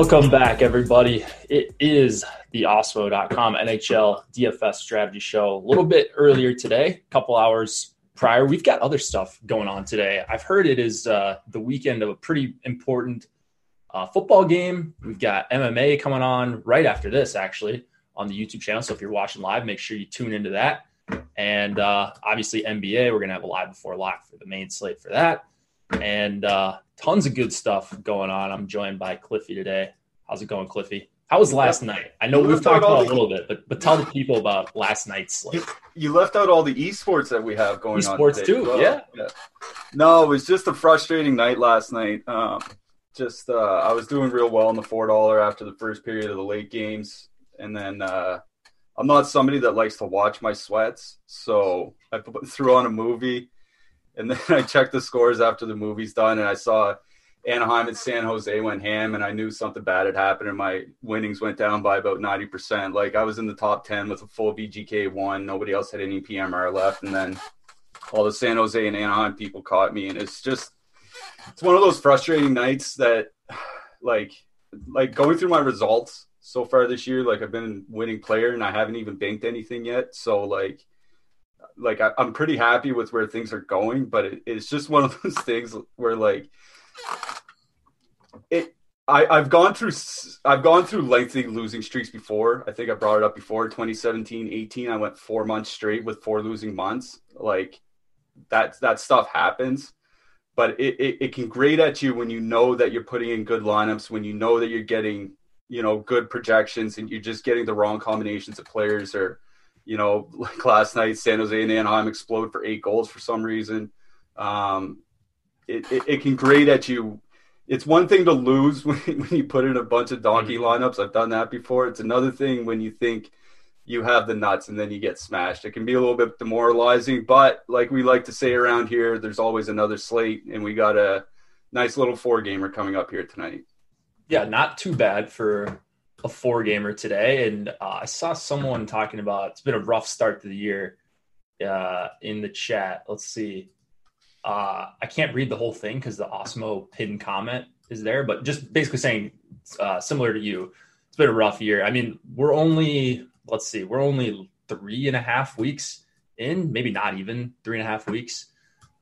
Welcome back, everybody. It is the Awesemo.com NHL DFS strategy show. A little bit earlier today, a couple hours prior. We've got other stuff going on today. I've heard it is uh, the weekend of a pretty important uh, football game. We've got MMA coming on right after this, actually, on the YouTube channel. So if you're watching live, make sure you tune into that. And uh, obviously, NBA, we're going to have a live before lock for the main slate for that. And uh, tons of good stuff going on. I'm joined by Cliffy today. How's it going, Cliffy? How was last night? I know You we've talked about it a little bit, but but tell the people about last night's slate. You, left out all the esports that we have going on. Esports too, well. yeah. No, it was just a frustrating night last night. Um, just uh, I was doing real well in the four dollar after the first period of the late games, and then uh, I'm not somebody that likes to watch my sweats, so I threw on a movie, and then I checked the scores after the movie's done, and I saw Anaheim and San Jose went ham, and I knew something bad had happened, and my winnings went down by about ninety percent. Like I was in the top ten with a full VGK one, nobody else had any PMR left, and then all the San Jose and Anaheim people caught me, and it's just it's one of those frustrating nights that like like going through my results so far this year like i've been winning player and i haven't even banked anything yet so like like I, i'm pretty happy with where things are going but it, it's just one of those things where like it I, I've gone through I've gone through lengthy losing streaks before. I think I brought it up before. 2017, 18, I went four months straight with four losing months. Like that that stuff happens but it, it, it can grate at you when you know that you're putting in good lineups, when you know that you're getting, you know, good projections and you're just getting the wrong combinations of players or, you know, like last night, San Jose and Anaheim explode for eight goals for some reason. Um, it, it, it can grate at you. It's one thing to lose when, when you put in a bunch of donkey lineups. I've done that before. It's another thing when you think you have the nuts and then you get smashed. It can be a little bit demoralizing, but like we like to say around here, there's always another slate, and we got a nice little four gamer coming up here tonight. Yeah, not too bad for a four gamer today. And uh, I saw someone talking about it's been a rough start to the year uh, in the chat. Let's see. Uh, I can't read the whole thing because the Awesemo pinned comment is there, but just basically saying uh, similar to you, it's been a rough year. I mean, we're only let's see, we're only three and a half weeks in, maybe not even three and a half weeks.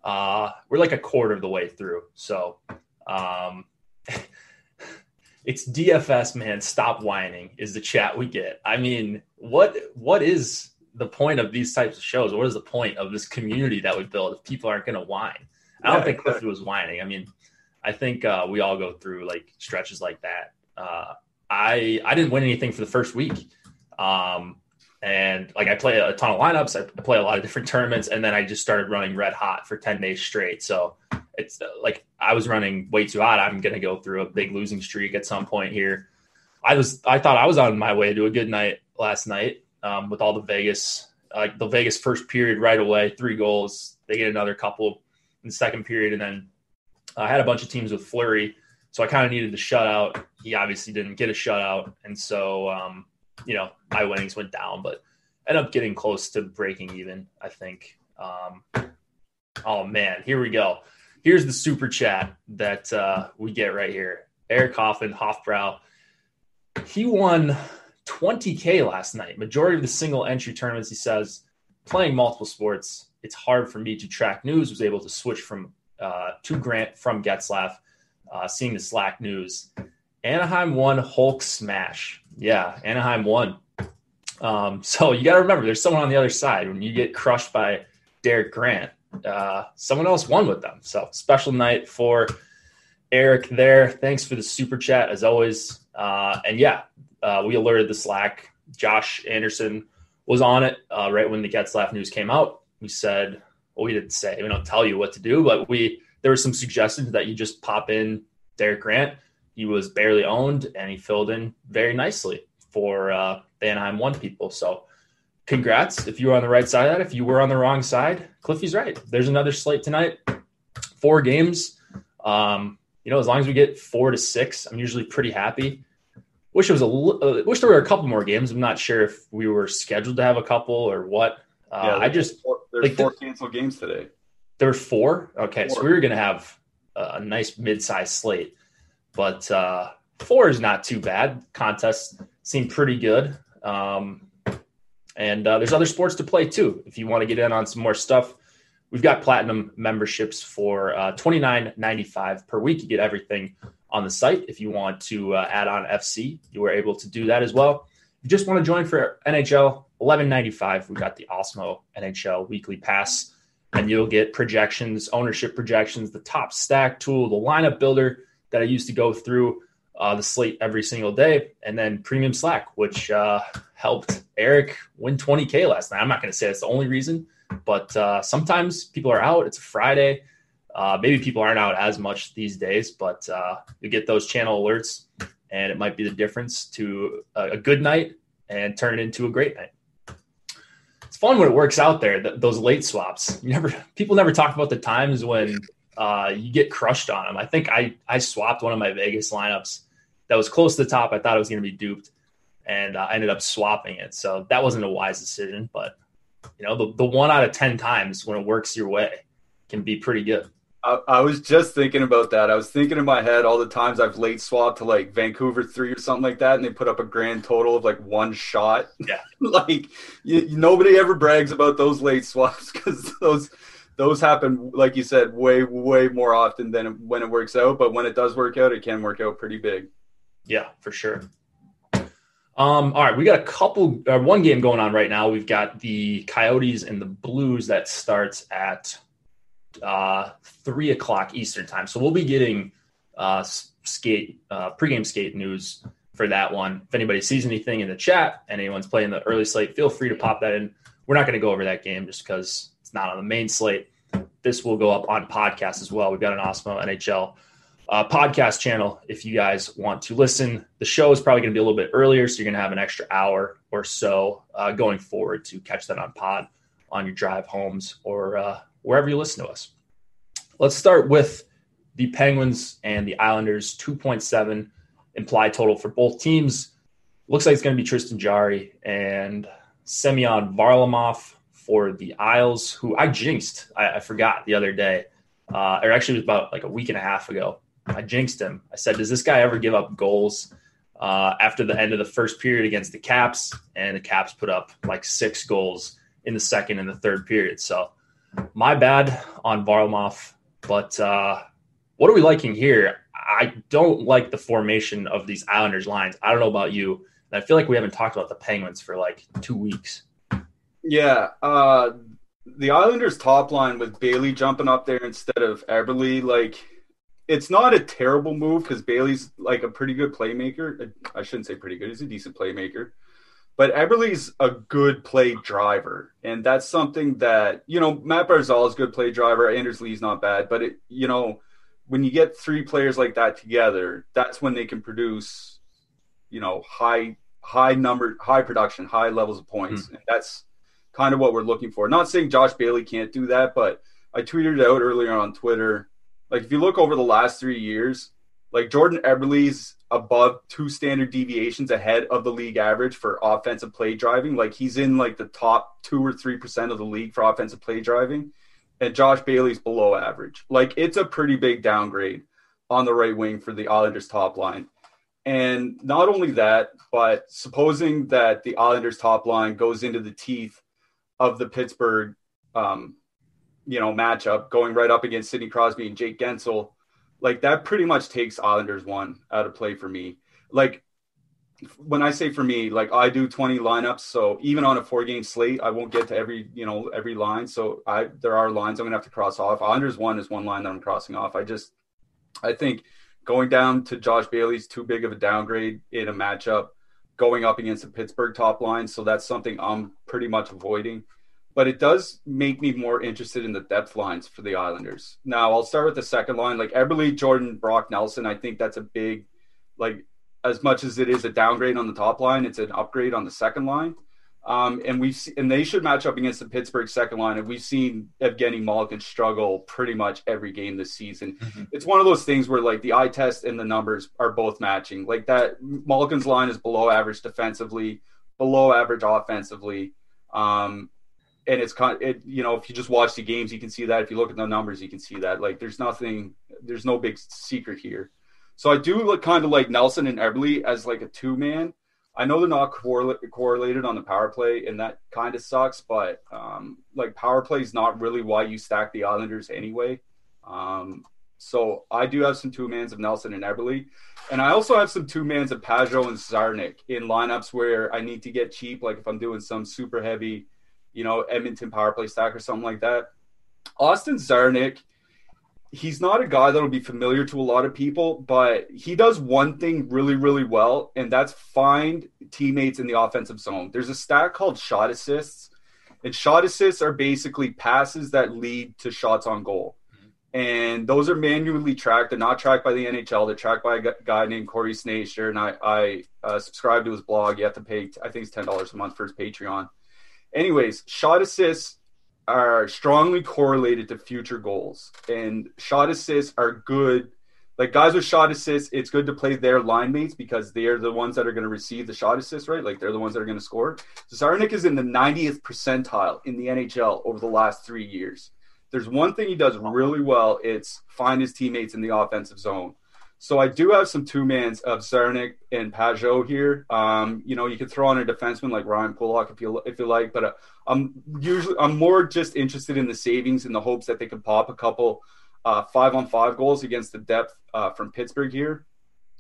Uh, we're like a quarter of the way through. So um, it's DFS, man. Stop whining is the chat we get. I mean, what what is the point of these types of shows? What is the point of this community that we build if people aren't going to whine? I don't Yeah, think Clifford was whining. I mean, I think uh, we all go through like stretches like that. Uh, I I didn't win anything for the first week, um, and like I play a ton of lineups. I play a lot of different tournaments, and then I just started running red hot for ten days straight. So it's uh, like I was running way too hot. I'm to go through a big losing streak at some point here. I was I thought I was on my way to a good night last night um, with all the Vegas like the Vegas first period right away, three goals. They get another couple in the second period, and then I had a bunch of teams with Fleury, so I kind of needed the shutout. He obviously didn't get a shutout, and so um, you know my winnings went down, but ended up getting close to breaking even. I think. Um, oh man, here we go. Here's the super chat that uh, we get right here. Eric Hoffman, Hofbrow. He won 20K last night. Majority of the single entry tournaments, he says, playing multiple sports, it's hard for me to track news. Was able to switch from uh, to Grant from Getzlaf, uh, seeing the Slack news. Anaheim won Hulk smash. Yeah, Anaheim won. Um, so you got to remember, there's someone on the other side. When you get crushed by Derek Grant, uh, someone else won with them. So special night for Eric there. Thanks for the super chat as always. Uh, and yeah, uh, we alerted the Slack. Josh Anderson was on it uh, right when the Getzlaf news came out. We said, well, we didn't say, we don't tell you what to do, but we there were some suggestions that you just pop in Derek Grant. He was barely owned and he filled in very nicely for uh, the Anaheim One people. So, congrats if you were on the right side of that. If you were on the wrong side, Cliffy's right. There's another slate tonight, four games. Um, you know, as long as we get four to six, I'm usually pretty happy. Wish it was a uh, wish there were a couple more games. I'm not sure if we were scheduled to have a couple or what. Uh, yeah, I just four, there's like four the, canceled games today. There were four. Okay, four. so we were gonna have a nice mid-sized slate, but uh, four is not too bad. Contests seem pretty good, um, and uh, there's other sports to play too. If you want to get in on some more stuff, we've got platinum memberships for uh, twenty nine ninety five per week. You get everything on the site. If you want to uh, add on FC, you are able to do that as well. If you just want to join for NHL, eleven ninety five. We've got the Awesemo NHL weekly pass, and you'll get projections, ownership projections, the top stack tool, the lineup builder that I used to go through uh, the slate every single day, and then premium Slack, which uh, helped Eric win 20k last night. I'm not going to say that's the only reason, but uh, sometimes people are out. It's a Friday. Uh, maybe people aren't out as much these days, but uh, you get those channel alerts, and it might be the difference to a, a, good night and turn it into a great night. It's fun when it works out there. Th- those late swaps. You never people never talk about the times when uh, you get crushed on them. I think I I swapped one of my Vegas lineups that was close to the top. I thought I was going to be duped, and uh, I ended up swapping it. So that wasn't a wise decision, but you know the the one out of ten times when it works your way can be pretty good. I, I, was just thinking about that. I was thinking in my head all the times I've late swapped to like Vancouver three or something like that, and they put up a grand total of like one shot. Yeah, like you, nobody ever brags about those late swaps because those those happen, like you said, way way more often than when it works out. But when it does work out, it can work out pretty big. Yeah, for sure. Um, all right, we got a couple, uh, one game going on right now. We've got the Coyotes and the Blues that starts at uh, three o'clock Eastern time. So we'll be getting uh, skate uh, pregame skate news for that one. If anybody sees anything in the chat and anyone's playing the early slate, feel free to pop that in. We're not going to go over that game just because it's not on the main slate. This will go up on podcast as well. We've got an Awesemo NHL uh, podcast channel if you guys want to listen. The show is probably going to be a little bit earlier, so you're going to have an extra hour or so uh, going forward to catch that on pod on your drive homes or uh, wherever you listen to us. Let's start with the Penguins and the Islanders 2.7 implied total for both teams. Looks like it's going to be Tristan Jarry and Semyon Varlamov for the Isles, who I jinxed. I, I forgot the other day, uh, or actually it was about like a week and a half ago. I jinxed him. I said, "Does this guy ever give up goals?" Uh, after the end of the first period against the Caps, and the Caps put up like six goals in the second and the third period. So my bad on Varlamov, but uh, what are we liking here? I don't like the formation of these Islanders lines. I don't know about you. I feel like we haven't talked about the Penguins for like two weeks. Yeah, uh, the Islanders top line with Bailey jumping up there instead of Eberle, like it's not a terrible move because Bailey's like a pretty good playmaker. I shouldn't say pretty good; he's a decent playmaker. But Eberle's a good play driver, and that's something that you know Mat Barzal is a good play driver. Anders Lee's not bad, but it you know when you get three players like that together, that's when they can produce you know high high number high production, high levels of points, mm-hmm. and that's kind of what we're looking for. Not saying Josh Bailey can't do that, but I tweeted out earlier on Twitter. Like if you look over the last three years, like Jordan Eberle's above two standard deviations ahead of the league average for offensive play driving. Like he's in like the top two or three percent of the league for offensive play driving, and Josh Bailey's below average. Like it's a pretty big downgrade on the right wing for the Islanders top line. And not only that, but supposing that the Islanders top line goes into the teeth of the Pittsburgh, um, you know, matchup, going right up against Sidney Crosby and Jake Guentzel, like that pretty much takes Islanders one out of play for me. Like when I say for me, like I do 20 lineups, so even on a four game slate, I won't get to every, you know, every line. So I there are lines I'm gonna have to cross off. Islanders one is one line that I'm crossing off. I just I think going down to Josh Bailey's too big of a downgrade in a matchup going up against the Pittsburgh top line. So that's something I'm pretty much avoiding. But it does make me more interested in the depth lines for the Islanders. Now I'll start with the second line, like Eberle, Jordan, Brock Nelson. I think that's a big, like, as much as it is a downgrade on the top line, it's an upgrade on the second line. Um, and we've and they should match up against the Pittsburgh second line. And we've seen Evgeny Malkin struggle pretty much every game this season. Mm-hmm. It's one of those things where like the eye test and the numbers are both matching. Like that Malkin's line is below average defensively, below average offensively. Um, and it's kind it, you know, if you just watch the games, you can see that. If you look at the numbers, you can see that. Like there's nothing, there's no big secret here. So I do look kind of like Nelson and Eberle as like a two man I know they're not correl- correlated on the power play, and that kind of sucks. But um, like power play is not really why you stack the Islanders anyway. Um, so I do have some two mans of Nelson and Eberle, and I also have some two mans of Pageau and Czarnik in lineups where I need to get cheap, like if I'm doing some super heavy, you know, Edmonton power play stack or something like that. Austin Czarnik – he's not a guy that'll be familiar to a lot of people, but he does one thing really, really well, and that's find teammates in the offensive zone. There's a stat called shot assists, and shot assists are basically passes that lead to shots on goal. And those are manually tracked. They're not tracked by the NHL. They're tracked by a guy named Corey Sznajder. And I, I uh, subscribe to his blog. You have to pay, I think it's $10 a month for his Patreon. Anyways, shot assists are strongly correlated to future goals, and shot assists are good. Like guys with shot assists, it's good to play their line mates because they're the ones that are going to receive the shot assists, right? Like they're the ones that are going to score. So Czarnik is in the 90th percentile in the NHL over the last three years. There's one thing he does really well. It's find his teammates in the offensive zone. So I do have some two mans of Czarnik and Pageau here. Um, you know, you could throw on a defenseman like Ryan Pulock if you if you like, but uh, I'm usually I'm more just interested in the savings in the hopes that they could pop a couple uh, five on five goals against the depth uh, from Pittsburgh here.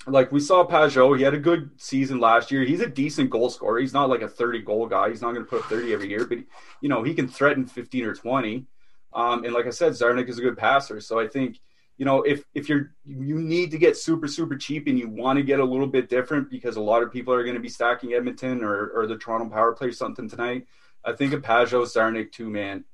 Like we saw Pageau, he had a good season last year. He's a decent goal scorer. He's not like a 30 goal guy. He's not going to put up 30 every year, but you know he can threaten 15 or 20. Um, and like I said, Czarnik is a good passer. So I think you know, if if you're you need to get super super cheap and you want to get a little bit different because a lot of people are going to be stacking Edmonton or or the Toronto Power Play or something tonight, I think a Pageau Czarnik two man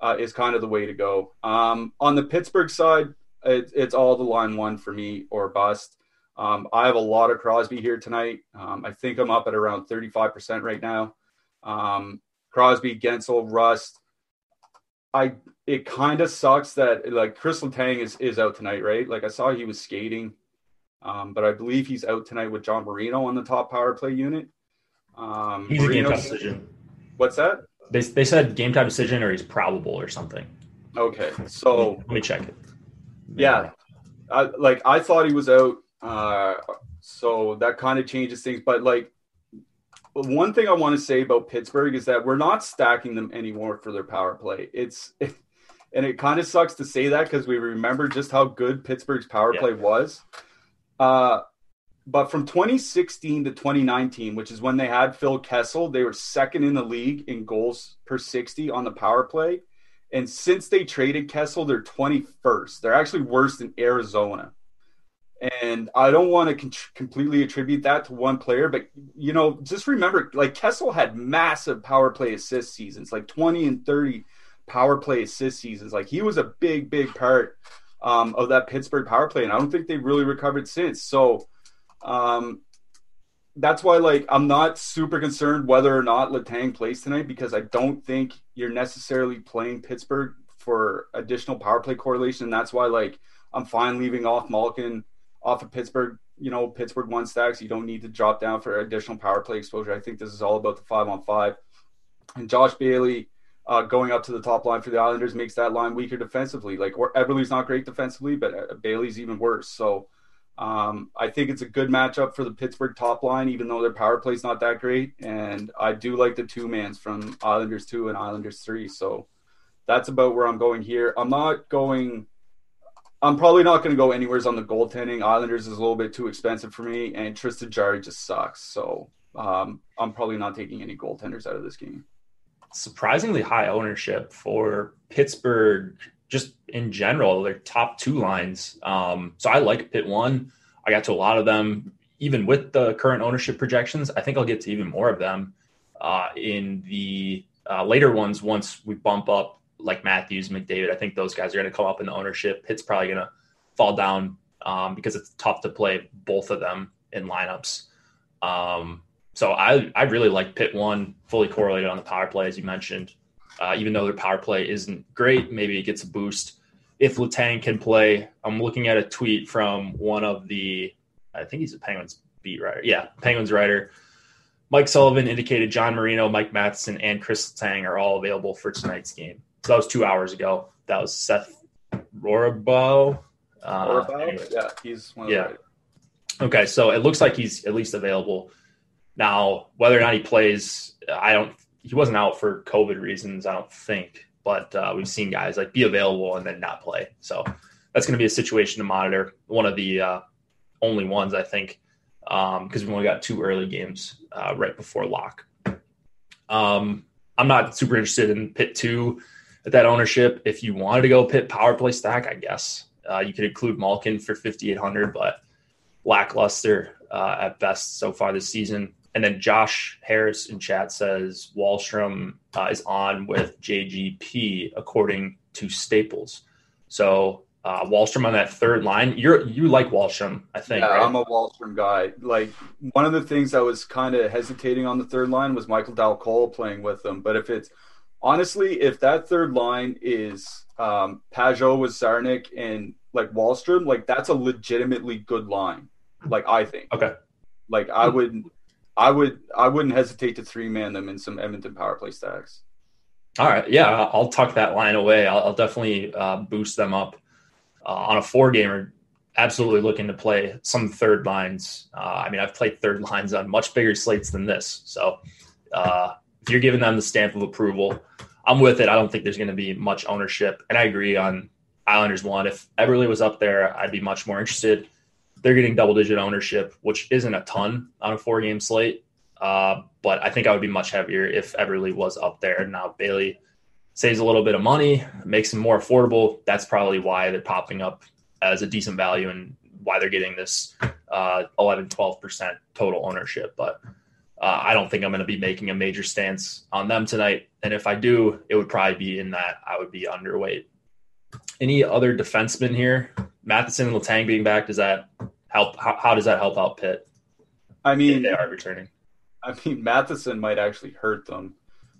uh, is kind of the way to go. Um, on the Pittsburgh side, it, it's all the line one for me or bust. Um, I have a lot of Crosby here tonight. Um, I think I'm up at around 35% right now. Um, Crosby, Guentzel, Rust. I it kind of sucks that like Chris Letang is is out tonight, right? Like I saw he was skating, um, but I believe he's out tonight with John Marino on the top power play unit. Um, he's Marino, a game time decision. What's that? They they said game time decision or he's probable or something. Okay, so let me check it. Yeah, I, like I thought he was out, uh, so that kind of changes things. But like one thing I want to say about Pittsburgh is that we're not stacking them anymore for their power play. It's and it kind of sucks to say that because we remember just how good Pittsburgh's power yeah. play was. Uh, but from 2016 to 2019, which is when they had Phil Kessel, they were second in the league in goals per 60 on the power play. And since they traded Kessel, they're 21st. They're actually worse than Arizona. And I don't want to con- completely attribute that to one player, but you know, just remember, like Kessel had massive power play assist seasons, like 20 and 30 power play assist seasons. Like he was a big, big part um, of that Pittsburgh power play, and I don't think they've really recovered since. So um, that's why, like, I'm not super concerned whether or not Letang plays tonight because I don't think you're necessarily playing Pittsburgh for additional power play correlation. And that's why, like, I'm fine leaving off Malkin off of Pittsburgh. You know, Pittsburgh one stacks. You don't need to drop down for additional power play exposure. I think this is all about the five on five. And Josh Bailey uh, going up to the top line for the Islanders makes that line weaker defensively. Like or Eberle's not great defensively, but uh, Bailey's even worse. So um, I think it's a good matchup for the Pittsburgh top line, even though their power play is not that great. And I do like the two mans from Islanders two and Islanders three. So that's about where I'm going here. I'm not going. I'm probably not going to go anywheres on the goaltending. Islanders is a little bit too expensive for me, and Tristan Jarry just sucks. So um, I'm probably not taking any goaltenders out of this game surprisingly high ownership for Pittsburgh, just in general, their top two lines. Um, so I like pit one. I got to a lot of them, even with the current ownership projections. I think I'll get to even more of them uh, in the uh, later ones once we bump up like Matthews, McDavid. I think those guys are going to come up in the ownership. Pitt's probably going to fall down um, because it's tough to play both of them in lineups. Um, so I I really like Pitt one fully correlated on the power play as you mentioned. Uh, even though their power play isn't great, maybe it gets a boost if Letang can play. I'm looking at a tweet from one of the I think he's a Penguins beat writer. Yeah, Penguins writer. Mike Sullivan indicated John Marino, Mike Matheson, and Chris Letang are all available for tonight's game. So that was two hours ago. That was Seth Rorabaugh. Uh, anyway. yeah, he's one yeah. Okay, so it looks like he's at least available. Now, whether or not he plays, I don't. He wasn't out for COVID reasons, I don't think. But uh, we've seen guys like be available and then not play. So that's going to be a situation to monitor. One of the uh, only ones I think, because um, we've only got two early games uh, right before lock. Um, I'm not super interested in pit two at that ownership. If you wanted to go pit power play stack, I guess uh, you could include Malkin for 5,800, but lackluster uh, at best so far this season. And then Josh Harris in chat says Wahlstrom uh, is on with JGP according to Staples. So uh, Wahlstrom on that third line. You're you like Wahlstrom, I think. Yeah, right? I'm a Wahlstrom guy. Like one of the things I was kind of hesitating on the third line was Michael Dal Colle playing with them. But if it's honestly, if that third line is um, Pageau with Czarnik and like Wahlstrom, like that's a legitimately good line. Like I think. Okay. Like I would I would I wouldn't hesitate to three man them in some Edmonton power play stacks. All right, yeah, I'll tuck that line away. I'll, I'll definitely uh, boost them up uh, on a four gamer. Absolutely looking to play some third lines. Uh, I mean, I've played third lines on much bigger slates than this. So uh, if you're giving them the stamp of approval, I'm with it. I don't think there's going to be much ownership, and I agree on Islanders one. If Eberle was up there, I'd be much more interested they're getting double digit ownership, which isn't a ton on a four game slate. Uh, but I think I would be much heavier if Eberle was up there. Now Bailey saves a little bit of money, makes them more affordable. That's probably why they're popping up as a decent value and why they're getting this uh, 11, 12% total ownership. But uh, I don't think I'm going to be making a major stance on them tonight. And if I do, it would probably be in that I would be underweight. Any other defensemen here? Matheson and Letang being back, does that help? How, how does that help out Pitt? I mean, they are returning. I mean, Matheson might actually hurt them.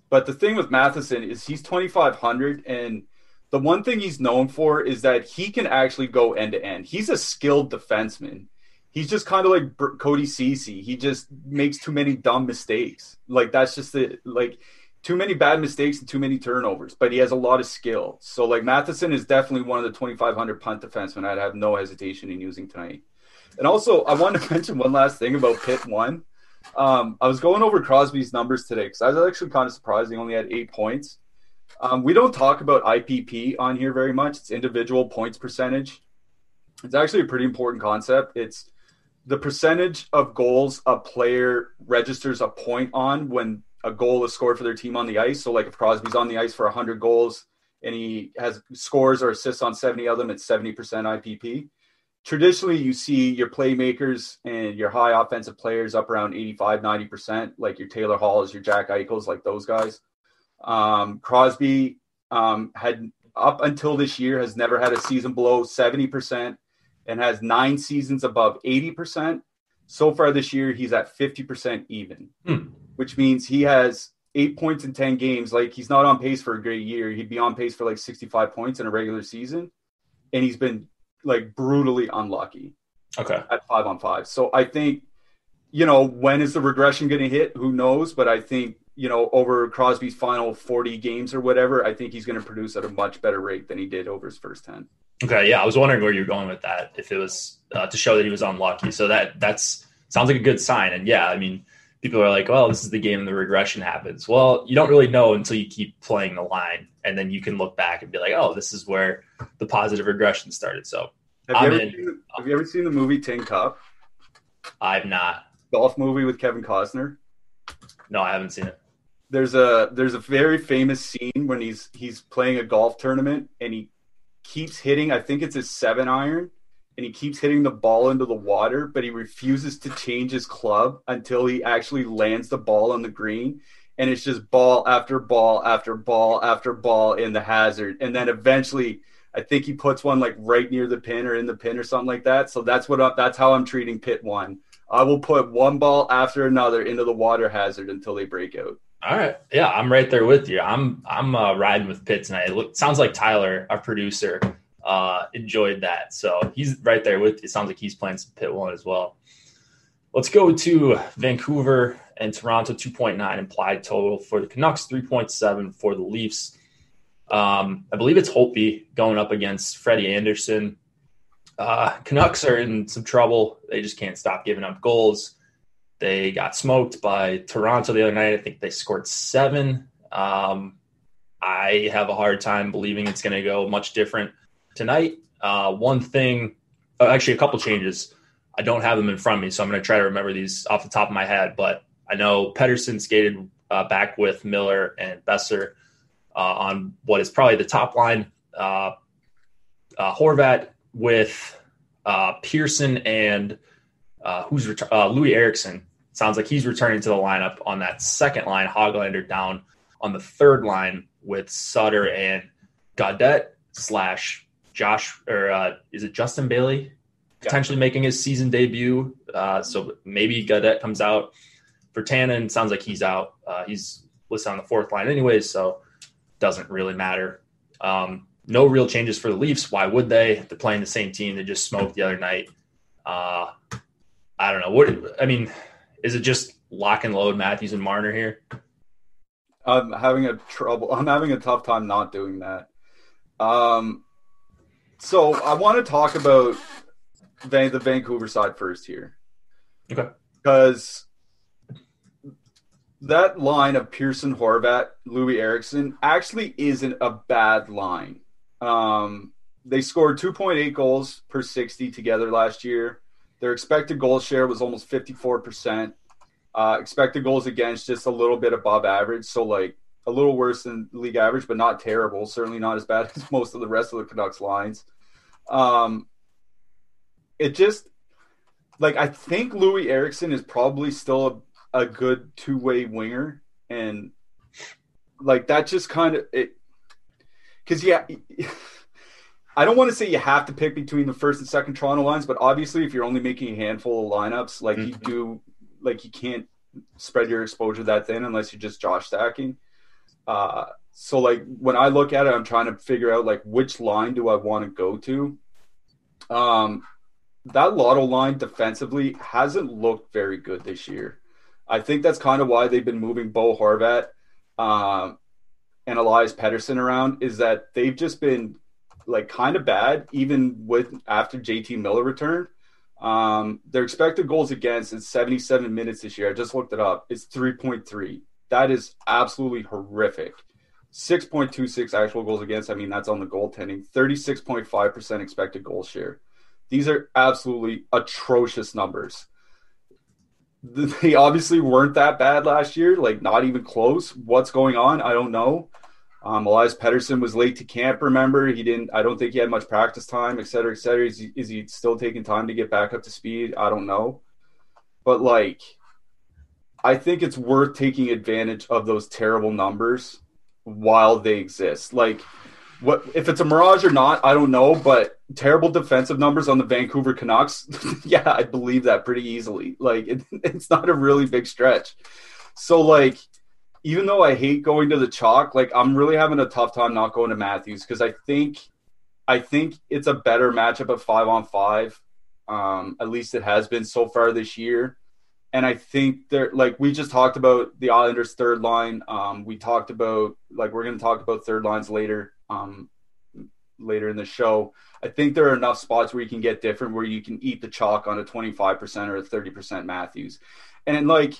But the thing with Matheson is he's 2,500, and the one thing he's known for is that he can actually go end to end. He's a skilled defenseman. He's just kind of like Cody Ceci. He just makes too many dumb mistakes. Like that's just the like too many bad mistakes and too many turnovers, but he has a lot of skill. So like Matheson is definitely one of the 2,500 punt defensemen I'd have no hesitation in using tonight. And also, I want to mention one last thing about Pitt one. Um, I was going over Crosby's numbers today because I was actually kind of surprised he only had eight points. Um, we don't talk about IPP on here very much. It's individual points percentage. It's actually a pretty important concept. It's the percentage of goals a player registers a point on when a goal is scored for their team on the ice. So, like if Crosby's on the ice for 100 goals and he has scores or assists on 70 of them, it's 70% IPP. Traditionally you see your playmakers and your high offensive players up around 85, 90%, like your Taylor Halls, your Jack Eichels, like those guys. Um, Crosby um, had up until this year has never had a season below 70% and has nine seasons above 80%. So far this year, he's at 50% even, Hmm. which means he has eight points in 10 games. Like he's not on pace for a great year. He'd be on pace for like 65 points in a regular season. And he's been like brutally unlucky Okay. at five on five. So I think, you know, when is the regression going to hit? Who knows? But I think, you know, over Crosby's final 40 games or whatever, I think he's going to produce at a much better rate than he did over his first 10. Okay. Yeah, I was wondering where you were going with that. If it was uh, to show that he was unlucky, so that that's sounds like a good sign. And yeah, I mean, people are like, "Well, this is the game the regression happens." Well, you don't really know until you keep playing the line, and then you can look back and be like, "Oh, this is where the positive regression started." So Have I'm you, ever in. seen, have you ever seen the movie Tin Cup? I've not. Golf movie with Kevin Costner? No, I haven't seen it. there's a there's a very famous scene when he's he's playing a golf tournament and he keeps hitting I think it's a seven iron and he keeps hitting the ball into the water but he refuses to change his club until he actually lands the ball on the green and it's just ball after ball after ball after ball in the hazard and then eventually I think he puts one like right near the pin or in the pin or something like that so that's what I, that's how I'm treating pit 1 I will put one ball after another into the water hazard until they break out All right. Yeah, I'm right there with you. I'm I'm uh, riding with Pitt tonight. It look, sounds like Tyler, our producer, uh, enjoyed that. So he's right there with you. Sounds like he's playing some Pitt one as well. Let's go to Vancouver and Toronto 2.9 implied total for the Canucks, 3.7 for the Leafs. Um, I believe it's Holtby going up against Freddie Andersen. Uh, Canucks are in some trouble. They just can't stop giving up goals. They got smoked by Toronto the other night. I think they scored seven. Um, I have a hard time believing it's going to go much different tonight. Uh, one thing, uh, actually, a couple changes. I don't have them in front of me, so I'm going to try to remember these off the top of my head. But I know Pettersson skated uh, back with Miller and Boeser uh, on what is probably the top line. Uh, uh, Horvat with uh, Pearson and uh, who's ret- uh, Loui Eriksson. Sounds like he's returning to the lineup on that second line. Hoglander down on the third line with Sutter and Gaudette slash Josh or uh, is it Justin Bailey potentially making his season debut? Uh, so maybe Gaudette comes out for Tannen. Sounds like he's out. Uh, he's listed on the fourth line anyways, so doesn't really matter. Um, no real changes for the Leafs. Why would they? They're playing the same team they just smoked the other night. Uh, I don't know. What I mean, is it just lock and load Matthews and Marner here? I'm having a trouble. I'm having a tough time not doing that. Um, so I want to talk about the Vancouver side first here, Okay. because that line of Pearson, Horvat, Loui Eriksson actually isn't a bad line. Um, they scored 2.8 goals per 60 together last year. Their expected goal share was almost 54%. Uh, expected goals against just a little bit above average, so like a little worse than league average, but not terrible. Certainly not as bad as most of the rest of the Canucks lines. Um, it just like I think Loui Eriksson is probably still a, a good two way winger, and like that just kind of it because yeah. I don't want to say you have to pick between the first and second Toronto lines, but obviously, if you're only making a handful of lineups, like you do, like you can't spread your exposure that thin unless you're just Josh stacking. Uh, so, like when I look at it, I'm trying to figure out like which line do I want to go to. Um, that Lotto line defensively hasn't looked very good this year. I think that's kind of why they've been moving Bo Horvat um, and Elias Pettersson around. Is that they've just been like kind of bad, even with after JT Miller returned. Um, their expected goals against in 77 minutes this year. I just looked it up. It's 3.3. That is absolutely horrific. 6.26 actual goals against. I mean, that's on the goaltending. 36.5% expected goal share. These are absolutely atrocious numbers. They obviously weren't that bad last year, like not even close. What's going on? I don't know. Um, Elias Pettersson was late to camp. Remember, he didn't. I don't think he had much practice time, et cetera, et cetera. Is he, is he still taking time to get back up to speed? I don't know, but like, I think it's worth taking advantage of those terrible numbers while they exist. Like, what if it's a mirage or not? I don't know, but terrible defensive numbers on the Vancouver Canucks. yeah, I believe that pretty easily. Like, it, it's not a really big stretch. So, like even though I hate going to the chalk, like I'm really having a tough time not going to Matthews because I think I think it's a better matchup at five on five. Um, at least it has been so far this year. And I think there, like we just talked about the Islanders' third line. Um, we talked about like we're going to talk about third lines later, um, later in the show. I think there are enough spots where you can get different, where you can eat the chalk on a twenty five percent or a thirty percent Matthews, and like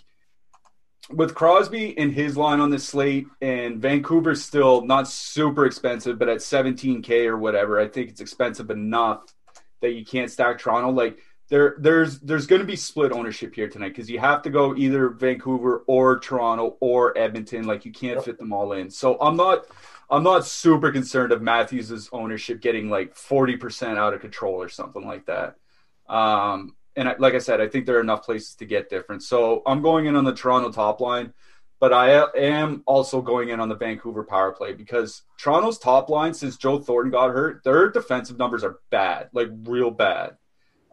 with Crosby and his line on the slate, and Vancouver's still not super expensive, but at 17k or whatever, I think it's expensive enough that you can't stack Toronto. Like there, there's there's going to be split ownership here tonight because you have to go either Vancouver or Toronto or Edmonton. Like you can't fit them all in. So I'm not. I'm not super concerned of Matthews's ownership getting like 40% out of control or something like that. Um, and I, like I said, I think there are enough places to get different. So I'm going in on the Toronto top line, but I am also going in on the Vancouver power play because Toronto's top line since Joe Thornton got hurt, their defensive numbers are bad, like real bad.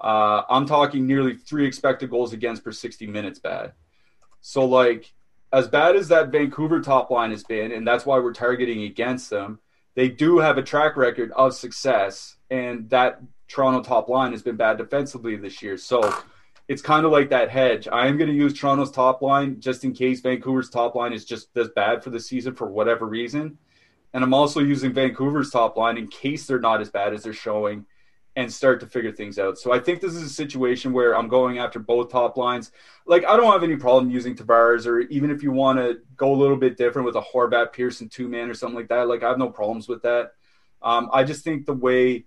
Uh, I'm talking nearly three expected goals against per 60 minutes bad. So like as bad as that Vancouver top line has been, and that's why we're targeting against them, they do have a track record of success, and that Toronto top line has been bad defensively this year. So it's kind of like that hedge. I am going to use Toronto's top line just in case Vancouver's top line is just as bad for the season for whatever reason. And I'm also using Vancouver's top line in case they're not as bad as they're showing and start to figure things out. So I think this is a situation where I'm going after both top lines. Like I don't have any problem using Tavares or even if you want to go a little bit different with a Horvat Pearson two man or something like that. Like I have no problems with that. Um, I just think the way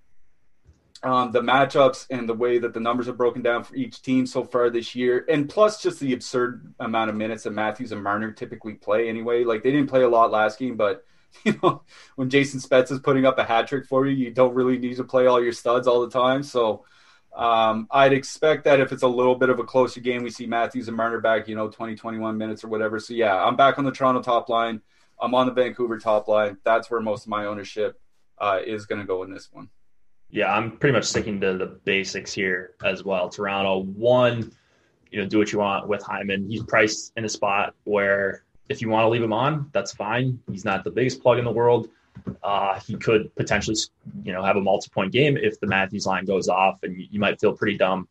um, the matchups and the way that the numbers are broken down for each team so far this year, and plus just the absurd amount of minutes that Matthews and Marner typically play anyway. Like they didn't play a lot last game, but you know when Jason Spezza is putting up a hat trick for you, you don't really need to play all your studs all the time. So um, I'd expect that if it's a little bit of a closer game, we see Matthews and Marner back, you know, 20, 21 minutes or whatever. So yeah, I'm back on the Toronto top line. I'm on the Vancouver top line. That's where most of my ownership uh, is going to go in this one. Yeah, I'm pretty much sticking to the basics here as well. Toronto, one, you know, do what you want with Hyman. He's priced in a spot where if you want to leave him on, that's fine. He's not the biggest plug in the world. Uh, he could potentially, you know, have a multi-point game if the Matthews line goes off, and you, might feel pretty dumb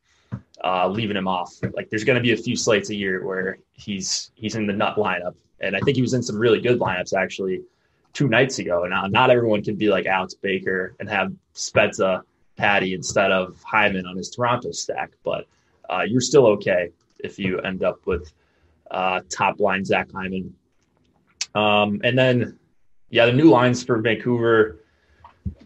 uh, leaving him off. Like, there's going to be a few slates a year where he's he's in the nut lineup, and I think he was in some really good lineups actually two nights ago. Now, not everyone can be like Alex Baker and have Spezza Patty instead of Hyman on his Toronto stack, but uh, you're still okay if you end up with uh, top line Zach Hyman. Um, and then, yeah, the new lines for Vancouver.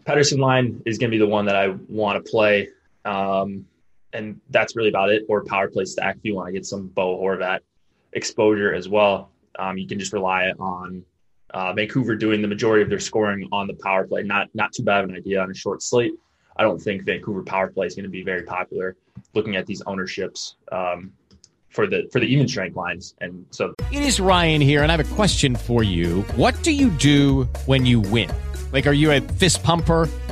Pettersson line is going to be the one that I want to play. Um, and that's really about it. Or power play stack if you want to get some Bo Horvat exposure as well. Um, you can just rely on uh, Vancouver doing the majority of their scoring on the power play. Not not too bad of an idea on a short slate. I don't think Vancouver power play is going to be very popular. Looking at these ownerships um, for the for the even strength lines, and so it is Ryan here, and I have a question for you. What do you do when you win? Like, are you a fist pumper?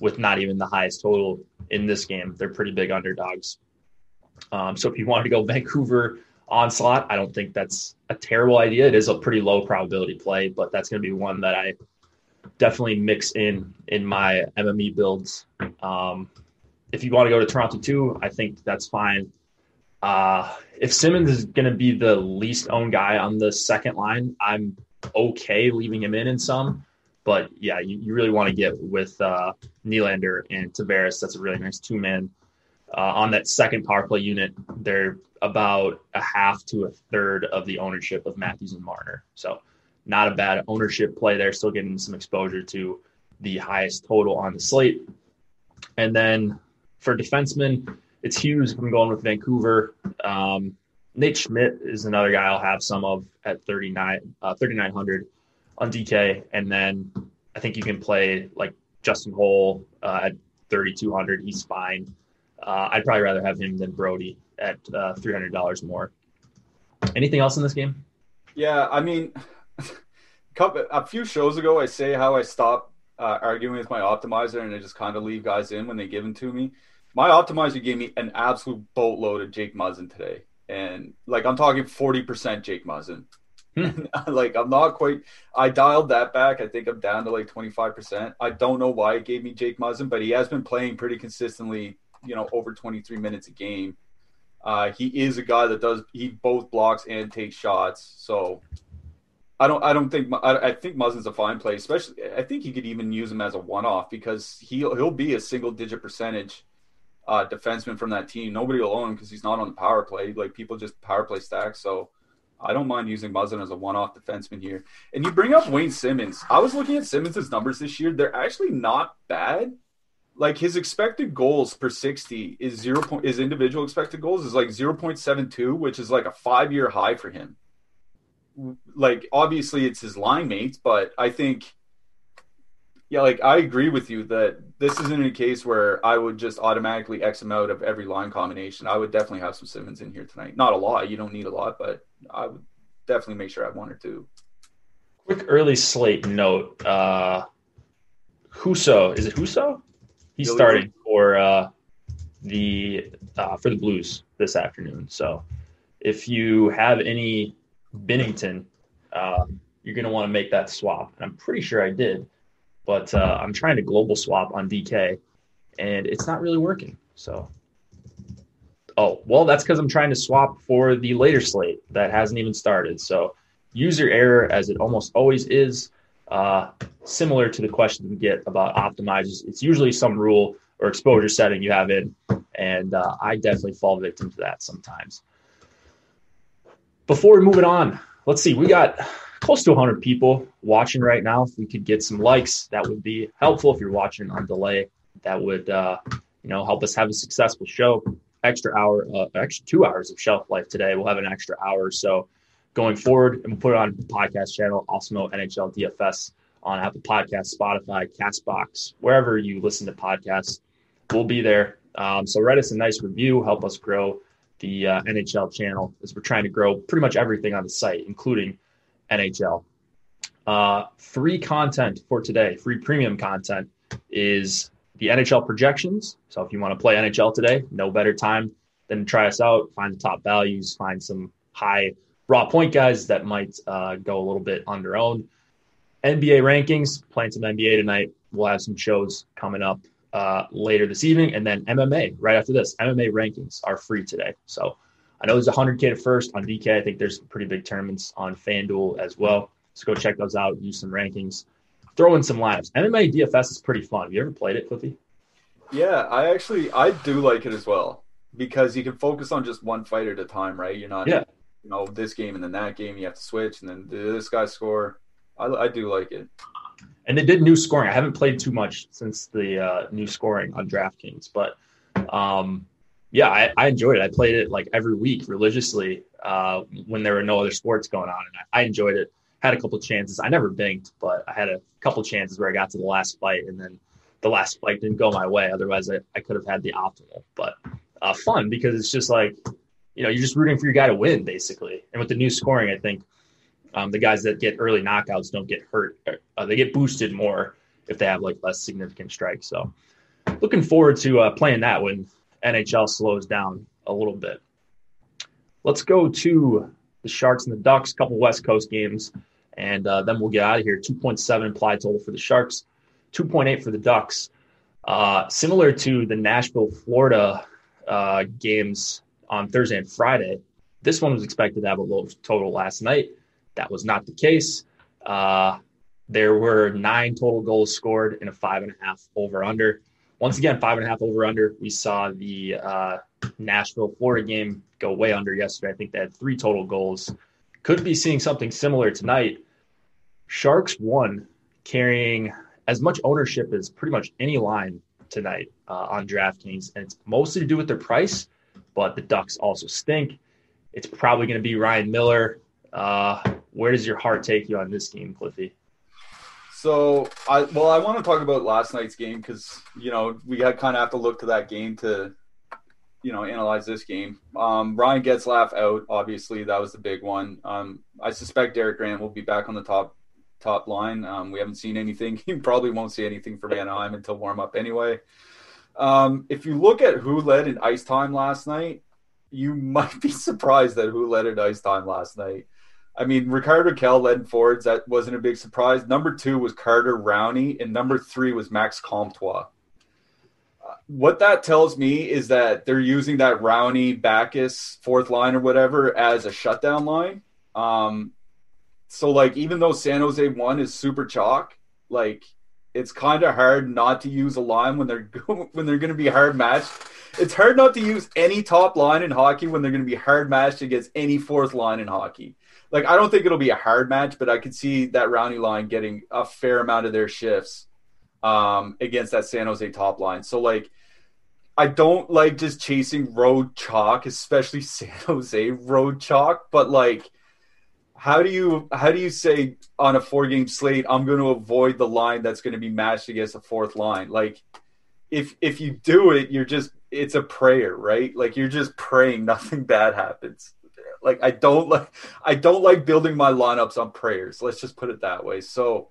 with not even the highest total in this game. They're pretty big underdogs. Um, so if you wanted to go Vancouver onslaught, I don't think that's a terrible idea. It is a pretty low probability play, but that's going to be one that I definitely mix in in my MME builds. Um, if you want to go to Toronto too, I think that's fine. Uh, if Simmons is going to be the least owned guy on the second line, I'm okay leaving him in in some. But yeah, you, you really want to get with uh, Nylander and Tavares. That's a really nice two man. Uh, on that second power play unit, they're about a half to a third of the ownership of Matthews and Marner. So not a bad ownership play there. Still getting some exposure to the highest total on the slate. And then for defensemen, it's Hughes. I'm going with Vancouver. Um, Nate Schmidt is another guy I'll have some of at 39, uh, 3,900 on DK. And then I think you can play like Justin Holl uh, at 3,200. He's fine. Uh, I'd probably rather have him than Brodie at uh, $300 more. Anything else in this game? Yeah, I mean, a few shows ago, I say how I stopped uh, arguing with my optimizer and I just kind of leave guys in when they give them to me. My optimizer gave me an absolute boatload of Jake Muzzin today. And like, I'm talking 40% Jake Muzzin. Hmm. like, I'm not quite, I dialed that back. I think I'm down to like 25%. I don't know why it gave me Jake Muzzin, but he has been playing pretty consistently, you know, over 23 minutes a game. Uh, he is a guy that does, he both blocks and takes shots. So I don't. I don't think. I, I think Muzzin's a fine play. Especially, I think you could even use him as a one-off because he'll he'll be a single-digit percentage uh, defenseman from that team. Nobody will own him because he's not on the power play. Like people just power play stack. So I don't mind using Muzzin as a one-off defenseman here. And you bring up Wayne Simmonds. I was looking at Simmonds' numbers this year. They're actually not bad. Like his expected goals per sixty is zero point. His individual expected goals is like zero point seven two, which is like a five-year high for him like obviously it's his line mates, but I think yeah, like I agree with you that this isn't a case where I would just automatically X him out of every line combination. I would definitely have some Simmonds in here tonight. Not a lot, you don't need a lot, but I would definitely make sure I have one or two. Quick early slate note. Uh Husso, is it Husso? He's Billy starting for uh the uh for the Blues this afternoon. So if you have any Binnington, um, you're going to want to make that swap. And I'm pretty sure I did, but uh, I'm trying to global swap on DK, and it's not really working. So, oh well, that's because I'm trying to swap for the later slate that hasn't even started. So, user error, as it almost always is, uh, similar to the question we get about optimizers. It's usually some rule or exposure setting you have in, and uh, I definitely fall victim to that sometimes before we move it on, let's see. We got close to 100 people watching right now. If we could get some likes, that would be helpful. If you're watching on delay, that would uh, you know help us have a successful show. Extra hour, uh, extra two hours of shelf life today. We'll have an extra hour so going forward, and we'll put it on the podcast channel, Awesemo NHL DFS on Apple Podcasts, Spotify, Castbox, wherever you listen to podcasts. We'll be there. Um, so write us a nice review, help us grow the uh, NHL channel as we're trying to grow pretty much everything on the site, including NHL. Uh, free content for today, free premium content is the NHL projections. So if you want to play NHL today, no better time than try us out, find the top values, find some high raw point guys that might uh, go a little bit under owned. NBA rankings, playing some NBA tonight. We'll have some shows coming up uh, later this evening, and then MMA right after this. MMA rankings are free today. So I know there's 100K to first on DK. I think there's pretty big tournaments on FanDuel as well. So go check those out, use some rankings, throw in some lineups. MMA DFS is pretty fun. Have you ever played it, Cliffy? Yeah, I actually I do like it as well because you can focus on just one fight at a time, right? You're not, yeah. you know, this game and then that game. You have to switch, and then this guy score. I, I do like it and they did new scoring. I haven't played too much since the uh, new scoring on DraftKings, but um, yeah, I, I, enjoyed it. I played it like every week religiously uh, when there were no other sports going on, and I, I enjoyed it. Had a couple chances. I never banked, but I had a couple chances where I got to the last fight, and then the last fight didn't go my way. Otherwise, I, I could have had the optimal. But uh, fun because it's just like you know you're just rooting for your guy to win basically. And with the new scoring, I think um, the guys that get early knockouts don't get hurt. Uh, they get boosted more if they have like less significant strikes. So looking forward to uh, playing that when NHL slows down a little bit. Let's go to the Sharks and the Ducks, a couple West Coast games, and uh, then we'll get out of here. 2.7 implied total for the Sharks, 2.8 for the Ducks. Uh, similar to the Nashville, Florida uh, games on Thursday and Friday, this one was expected to have a low total last night. That was not the case. Uh, There were nine total goals scored in a five and a half over under. Once again, five and a half over under. We saw the uh, Nashville Florida game go way under yesterday. I think they had three total goals. Could be seeing something similar tonight. Sharks won, carrying as much ownership as pretty much any line tonight uh, on DraftKings, and it's mostly to do with their price. But the Ducks also stink. It's probably going to be Ryan Miller. Uh, where does your heart take you on this game, Cliffy? So I well, I want to talk about last night's game because you know we had kind of have to look to that game to you know analyze this game. Um, Ryan Getzlaf out, obviously that was the big one. Um, I suspect Derek Grant will be back on the top top line. Um, we haven't seen anything. He probably won't see anything from Anaheim until warm up anyway. Um, if you look at who led in ice time last night, you might be surprised at who led in ice time last night. I mean, Rickard Rakell led forwards. That wasn't a big surprise. Number two was Carter Rowney, and number three was Max Comtois. Uh, what that tells me is that they're using that Rowney Backus fourth line or whatever as a shutdown line. Um, so, like, even though San Jose one is super chalk, like it's kind of hard not to use a line when they're when they're going to be hard matched. It's hard not to use any top line in hockey when they're going to be hard matched against any fourth line in hockey like I don't think it'll be a hard match, but I could see that Rowney line getting a fair amount of their shifts um, against that San Jose top line. So like I don't like just chasing road chalk, especially San Jose road chalk, but like how do you how do you say on a four game slate I'm going to avoid the line that's going to be matched against a fourth line? Like if if you do it, you're just it's a prayer, right? Like you're just praying nothing bad happens. Like I don't like I don't like building my lineups on prayers. Let's just put it that way. So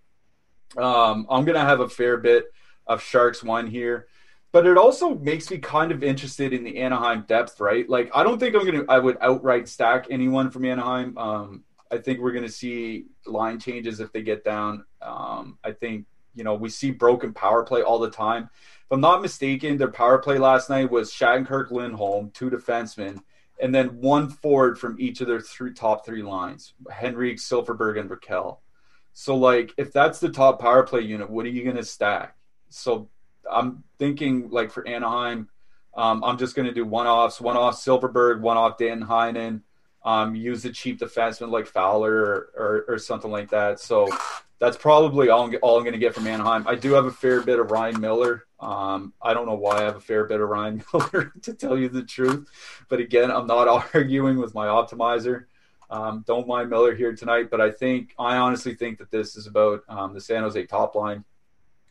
um, I'm gonna have a fair bit of Sharks one here, but it also makes me kind of interested in the Anaheim depth, right? Like I don't think I'm gonna I would outright stack anyone from Anaheim. Um, I think we're gonna see line changes if they get down. Um, I think you know we see broken power play all the time. If I'm not mistaken, their power play last night was Shattenkirk Lindholm, two defensemen and then one forward from each of their three top three lines Henrique, Silfverberg, and Rakell. So, like, if that's the top power play unit, what are you going to stack? So, I'm thinking, like, for Anaheim, um, I'm just going to do one offs, one off Silfverberg, one off Dan Heinen, um, use a cheap defenseman like Fowler or, or, or something like that. So, that's probably all, all I'm going to get from Anaheim. I do have a fair bit of Ryan Miller. Um, I don't know why I have a fair bit of Ryan Miller, to tell you the truth. But again, I'm not arguing with my optimizer. Um, don't mind Miller here tonight, but I think I honestly think that this is about um, the San Jose top line,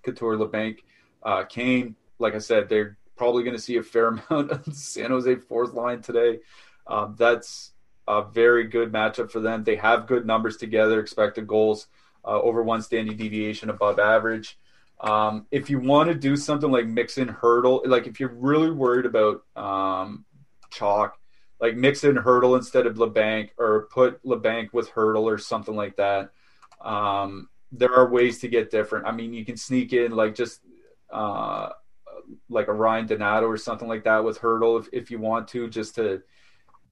Couture, Labanc, uh, Kane. Like I said, they're probably going to see a fair amount of San Jose fourth line today. Um, that's a very good matchup for them. They have good numbers together, expected goals uh, over one standing deviation above average. Um, if you want to do something like mix in Hertl, like if you're really worried about um, chalk, like mix in Hertl instead of Labanc or put Labanc with Hertl or something like that. Um, there are ways to get different. I mean, you can sneak in like just uh, like a Ryan Donato or something like that with Hertl if, if you want to, just to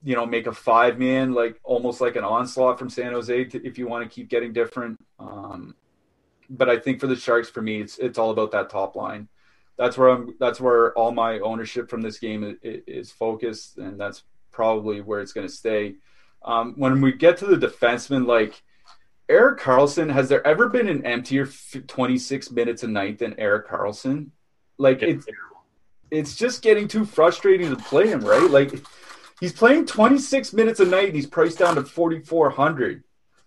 you know make a five man like almost like an onslaught from San Jose to, if you want to keep getting different. Um, but I think for the Sharks, for me, it's it's all about that top line. That's where I'm. That's where all my ownership from this game is, is focused, and that's probably where it's going to stay. Um, when we get to the defenseman, like Erik Karlsson, has there ever been an emptier 26 minutes a night than Erik Karlsson? Like it's it's just getting too frustrating to play him, right? Like he's playing 26 minutes a night and he's priced down to 4,400.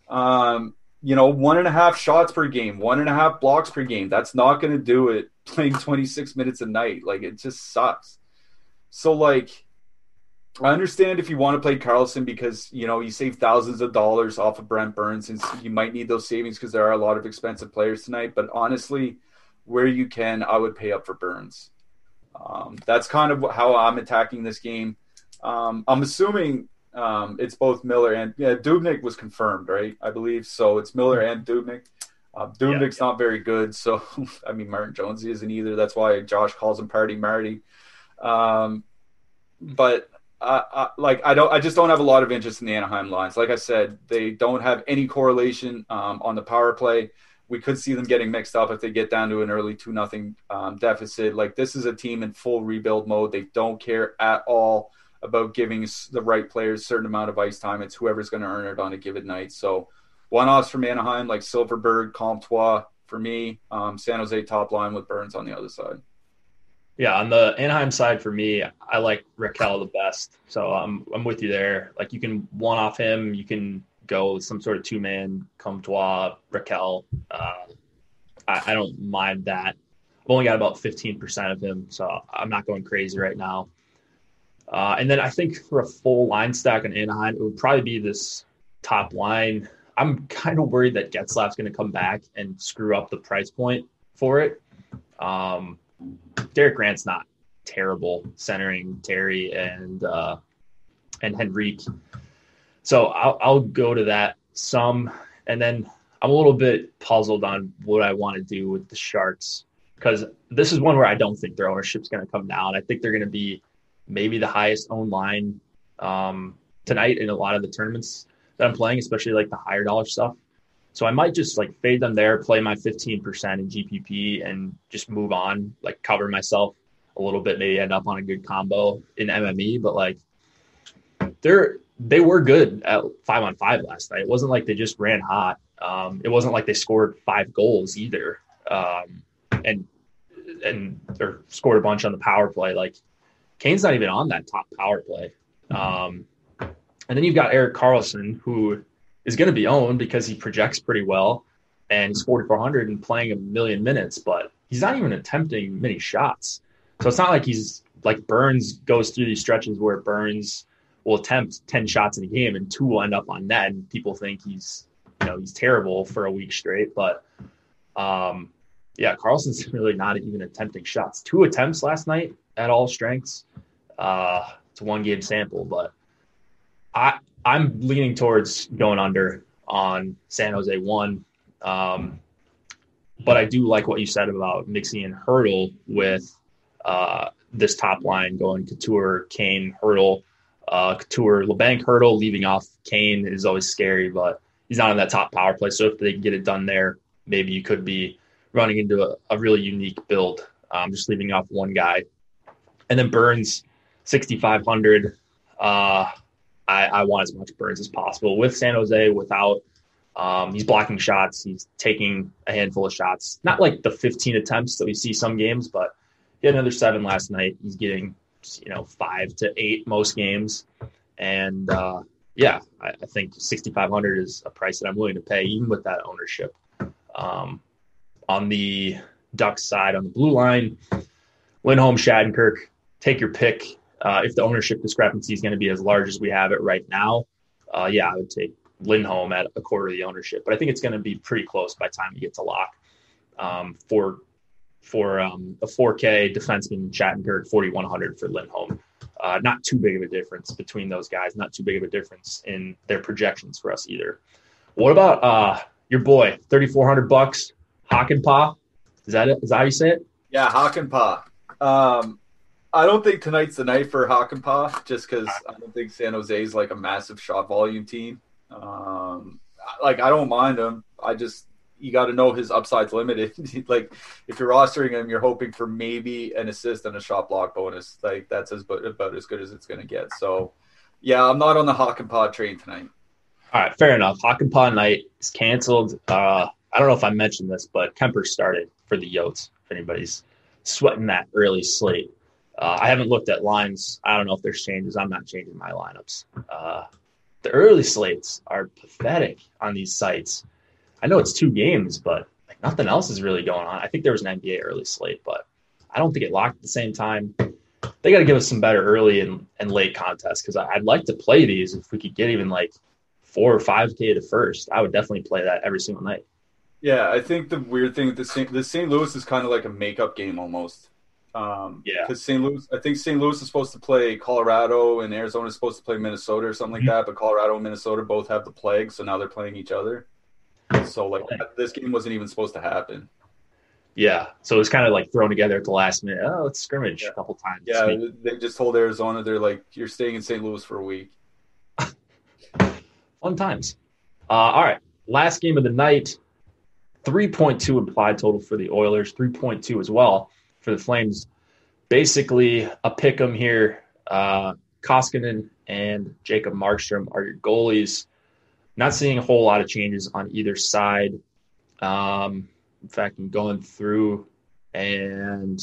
Um, you know, one and a half shots per game, one and a half blocks per game. That's not going to do it playing 26 minutes a night. Like, it just sucks. So, like, I understand if you want to play Karlsson because, you know, you save thousands of dollars off of Brent Burns and you might need those savings because there are a lot of expensive players tonight. But honestly, where you can, I would pay up for Burns. Um, that's kind of how I'm attacking this game. Um, I'm assuming um, it's both Miller and yeah, Dubnyk was confirmed, right? I believe so. It's Miller and Dubnyk. Uh, Dubnyk's yeah. not very good, so I mean Martin Jones isn't either. That's why Josh calls him Party Marty. Um, but I, I, like I don't, I just don't have a lot of interest in the Anaheim lines. Like I said, they don't have any correlation um, on the power play. we could see them getting mixed up if they get down to an early two nothing um, deficit. Like this is a team in full rebuild mode. They don't care at all about giving the right players a certain amount of ice time. It's whoever's going to earn it on a given night. So one offs from Anaheim like Silfverberg, Comtois for me. Um, San Jose top line with Burns on the other side. Yeah, on the Anaheim side for me, I like Rakell the best. So I'm I'm with you there. Like you can one off him, you can go some sort of two man Comtois, Rakell. Uh, I, I, don't mind that. I've only got about 15% of him, so I'm not going crazy right now. Uh, and then I think for a full line stack in Anaheim, it would probably be this top line. I'm kind of worried that Getzlaf's going to come back and screw up the price point for it. Um, Derek Grant's not terrible centering Terry and uh, and Henrique. So I'll, I'll go to that some, and then I'm a little bit puzzled on what I want to do with the Sharks because this is one where I don't think their ownership's going to come down. I think they're going to be maybe the highest owned line um, tonight in a lot of the tournaments that I'm playing, especially like the higher dollar stuff. So I might just like fade them there, play my 15% in GPP and just move on, like cover myself a little bit, maybe end up on a good combo in MME. But like they're, they were good at five on five last night. It wasn't like they just ran hot. Um, it wasn't like they scored five goals either. Um, and, and, or scored a bunch on the power play. Like Kane's not even on that top power play. Um, and then you've got Erik Karlsson, who is going to be owned because he projects pretty well and he's 4,400 and playing a million minutes, but he's not even attempting many shots. So it's not like he's like Burns goes through these stretches where Burns will attempt 10 shots in a game and two will end up on net and people think he's, you know, he's terrible for a week straight. But, um, yeah, Karlsson's really not even attempting shots. Two attempts last night at all strengths. Uh, it's a one game sample, but I I'm leaning towards going under on San Jose one. Um, but I do like what you said about mixing in Hertl with uh, this top line going Couture, Kane, Hertl, uh, Couture, Labanc, Hertl. Leaving off Kane is always scary, but he's not in that top power play. So if they get it done there, maybe you could be running into a, a really unique build. Um, just leaving off one guy, and then Burns, sixty five hundred. Uh, I, I, want as much Burns as possible with San Jose without. Um, he's blocking shots. He's taking a handful of shots. Not like the 15 attempts that we see some games, but he had another seven last night. He's getting, you know, five to eight most games. And uh, yeah, I, I think 6,500 is a price that I'm willing to pay, even with that ownership. Um, on the Ducks side, on the blue line, Lindholm, Shattenkirk, take your pick. Uh, if the ownership discrepancy is going to be as large as we have it right now, uh, yeah, I would take Lindholm at a quarter of the ownership. But I think it's going to be pretty close by time you get to lock. Um, for for um, a 4K defenseman, Shattenkirk, 4,100 for Lindholm. Uh, not too big of a difference between those guys. Not too big of a difference in their projections for us either. What about uh, your boy, 3,400 bucks, Hakanpää? Is that it? Is that how you say it? Yeah, Hakanpää. Um, I don't think tonight's the night for Hakanpää, just because I don't think San Jose is like a massive shot volume team. Um, like I don't mind him. I just you got to know his upside's limited. like if you're rostering him, you're hoping for maybe an assist and a shot block bonus. Like that's as about as good as it's going to get. So yeah, I'm not on the Hakanpää train tonight. All right, fair enough. Hakanpää night is canceled. Uh, I don't know if I mentioned this, but Kuemper started for the Yotes. If anybody's sweating that early slate. Uh, I haven't looked at lines. I don't know if there's changes. I'm not changing my lineups. Uh, the early slates are pathetic on these sites. I know it's two games, but like nothing else is really going on. I think there was an NBA early slate, but I don't think it locked at the same time. They got to give us some better early and, and late contests because I'd like to play these if we could get even like four or five K to first. I would definitely play that every single night. Yeah, I think the weird thing the St. the St. Louis is kind of like a makeup game almost. Um, yeah, because St. Louis, I think St. Louis is supposed to play Colorado and Arizona is supposed to play Minnesota or something mm-hmm. like that. But Colorado and Minnesota both have the plague, so now they're playing each other. So like this game wasn't even supposed to happen. Yeah, so it's kind of like thrown together at the last minute. Oh, let's scrimmage yeah. a couple times. Yeah, they just told Arizona they're like, you're staying in St. Louis for a week. Fun times. Uh, all right, last game of the night. 3.2 implied total for the Oilers, 3.2 as well for the Flames. Basically, a pick 'em here. Uh, Koskinen and Jacob Markstrom are your goalies. Not seeing a whole lot of changes on either side. Um, in fact, I'm going through, and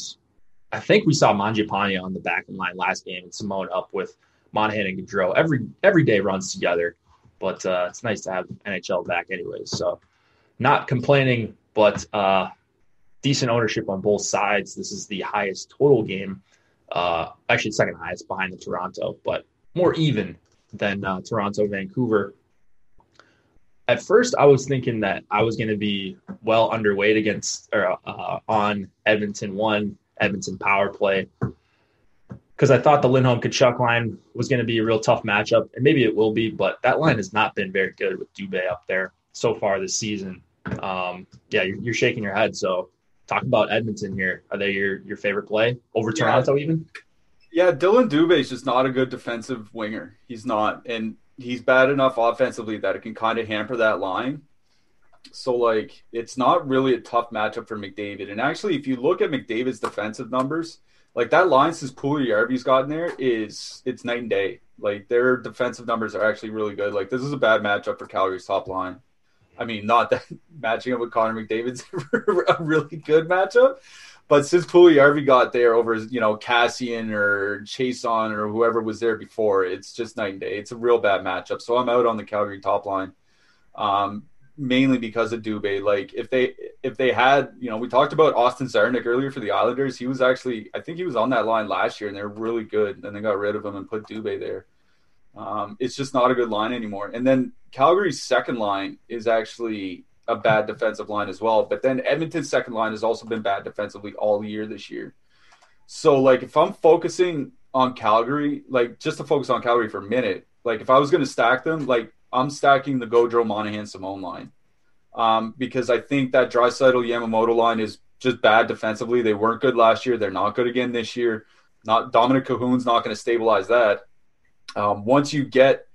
I think we saw Mangiapane on the back line last game, and Simon up with Monahan and Gaudreau. Every every day runs together, but uh, it's nice to have NHL back, anyways. So, not complaining, but uh, decent ownership on both sides. This is the highest total game, uh, actually second highest behind the Toronto, but more even than uh, Toronto Vancouver at first I was thinking that I was going to be well underweight against or uh, on Edmonton one Edmonton power play because I thought the Lindholm Tkachuk line was going to be a real tough matchup, and maybe it will be, but that line has not been very good with Dubé up there so far this season. Um, yeah, you're, you're, shaking your head. So talk about Edmonton here. Are they your your favorite play over Toronto yeah. even? Yeah, Dillon Dubé is just not a good defensive winger. He's not, and he's bad enough offensively that it can kind of hamper that line. So like it's not really a tough matchup for McDavid. And actually, if you look at McDavid's defensive numbers, like that line since Puljujarvi's gotten there is it's night and day. Like their defensive numbers are actually really good. Like this is a bad matchup for Calgary's top line. I mean, not that matching up with Connor McDavid's a really good matchup, but since Puljujarvi got there over, you know, Cassian or Chiasson or whoever was there before, it's just night and day. It's a real bad matchup. So I'm out on the Calgary top line, um, mainly because of Dubé. Like if they if they had, you know, we talked about Austin Czarnik earlier for the Islanders. He was actually, I think he was on that line last year, and they're really good. And they got rid of him and put Dubé there. Um, it's just not a good line anymore. And then Calgary's second line is actually a bad defensive line as well. But then Edmonton's second line has also been bad defensively all year this year. So like if I'm focusing on Calgary, like just to focus on Calgary for a minute, like if I was going to stack them, like I'm stacking the Gaudreau Monahan Simon line. Um, because I think that Draisaitl Yamamoto line is just bad defensively. They weren't good last year. They're not good again this year. Not Dominik Kahun's not going to stabilize that. Um, once you get,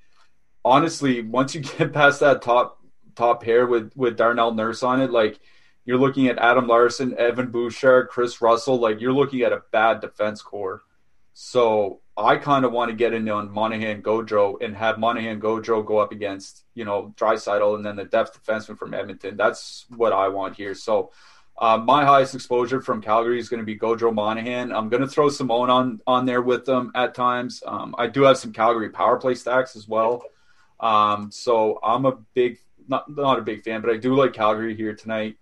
honestly, once you get past that top top pair with with Darnell Nurse on it, like you're looking at Adam Larsson, Evan Bouchard, Kris Russell, like you're looking at a bad defense core. So I kind of want to get in on Monahan Gojo and have Monahan Gojo go up against, you know, Draisaitl and then the depth defenseman from Edmonton. That's what I want here. So uh, my highest exposure from Calgary is going to be Gaudreau Monahan. I'm going to throw Simon on on there with them at times. Um, I do have some Calgary power play stacks as well. Um, so I'm a big not not a big fan, but I do like Calgary here tonight.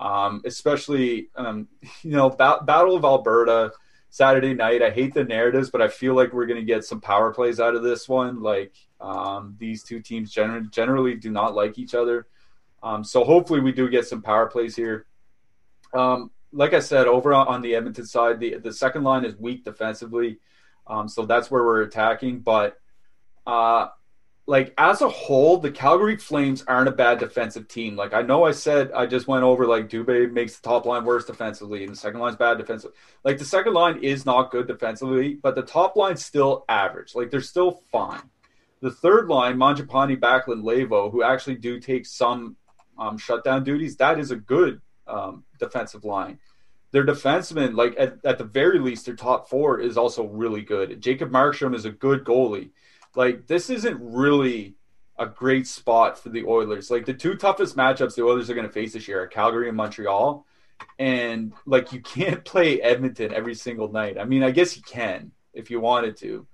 Um, especially um, you know ba- Battle of Alberta Saturday night. I hate the narratives, but I feel like we're going to get some power plays out of this one. Like um, these two teams generally generally do not like each other, um, so hopefully we do get some power plays here. Um, like I said, over on the Edmonton side, the the second line is weak defensively, um, so that's where we're attacking, but. Uh, like as a whole, the Calgary Flames aren't a bad defensive team. Like I know I said I just went over like Dubé makes the top line worse defensively and the second line's bad defensively. Like the second line is not good defensively, but the top line's still average. Like they're still fine. The third line, Mangiapane, Backlund, Leivo, who actually do take some um, shutdown duties, that is a good um, defensive line. Their defensemen, like at, at the very least, their top four is also really good. Jacob Markstrom is a good goalie like this isn't really a great spot for the Oilers. Like the two toughest matchups the Oilers are going to face this year are Calgary and Montreal. And like you can't play Edmonton every single night. I mean, I guess you can if you wanted to.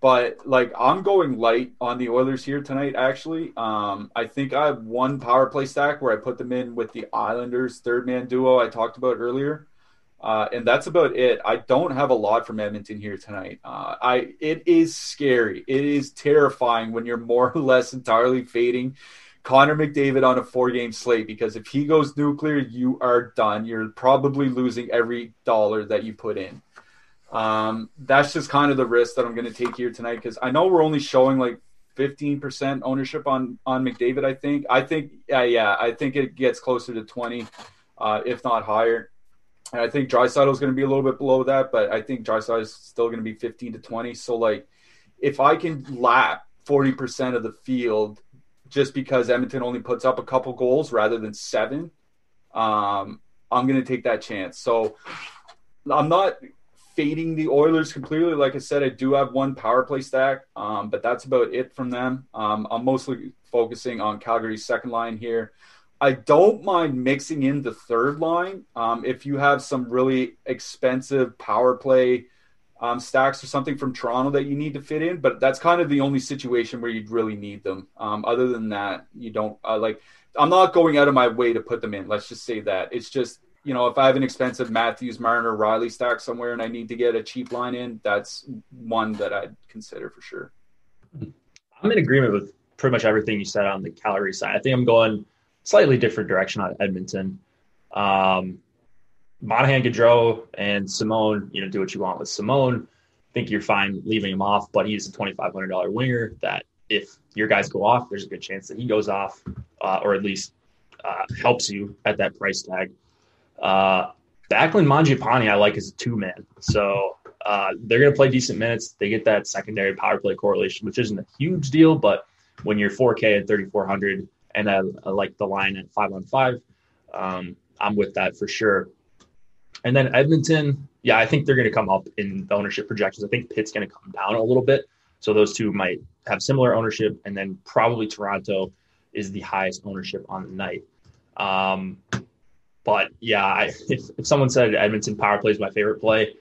But like I'm going light on the Oilers here tonight actually. Um I think I have one power play stack where I put them in with the Islanders third man duo I talked about earlier. Uh, and that's about it. I don't have a lot from Edmonton here tonight. Uh, I it is scary. It is terrifying when you're more or less entirely fading Connor McDavid on a four game slate because if he goes nuclear, you are done. You're probably losing every dollar that you put in. Um, that's just kind of the risk that I'm going to take here tonight because I know we're only showing like 15% ownership on on McDavid. I think. I think. Yeah, yeah. I think it gets closer to 20, uh, if not higher. And I think Draisaitl is going to be a little bit below that, but I think Draisaitl is still going to be 15 to 20. So, like, if I can lap 40% of the field just because Edmonton only puts up a couple goals rather than seven, um, I'm going to take that chance. So I'm not fading the Oilers completely. Like I said, I do have one power play stack, um, but that's about it from them. Um, I'm mostly focusing on Calgary's second line here. I don't mind mixing in the third line um, if you have some really expensive power play um, stacks or something from Toronto that you need to fit in. But that's kind of the only situation where you'd really need them. Um, other than that, you don't uh, like. I'm not going out of my way to put them in. Let's just say that it's just you know if I have an expensive Matthews, Marner, Rielly stack somewhere and I need to get a cheap line in, that's one that I'd consider for sure. I'm in agreement with pretty much everything you said on the Calgary side. I think I'm going slightly different direction on Edmonton. Um, Monahan, Gaudreau, and Simon, you know, do what you want with Simon. I think you're fine leaving him off, but he's a $2,500 winger that if your guys go off, there's a good chance that he goes off, uh, or at least uh, helps you at that price tag. Uh, Backlund Mangiapane, I like as a two man. So uh, they're going to play decent minutes. They get that secondary power play correlation, which isn't a huge deal, but when you're 4K at 3,400, and I, I, like the line at five on five. Um, I'm with that for sure. And then Edmonton, yeah, I think they're going to come up in the ownership projections. I think Pitt's going to come down a little bit. So those two might have similar ownership. And then probably Toronto is the highest ownership on the night. Um, but yeah, I, if, if someone said Edmonton power play is my favorite play,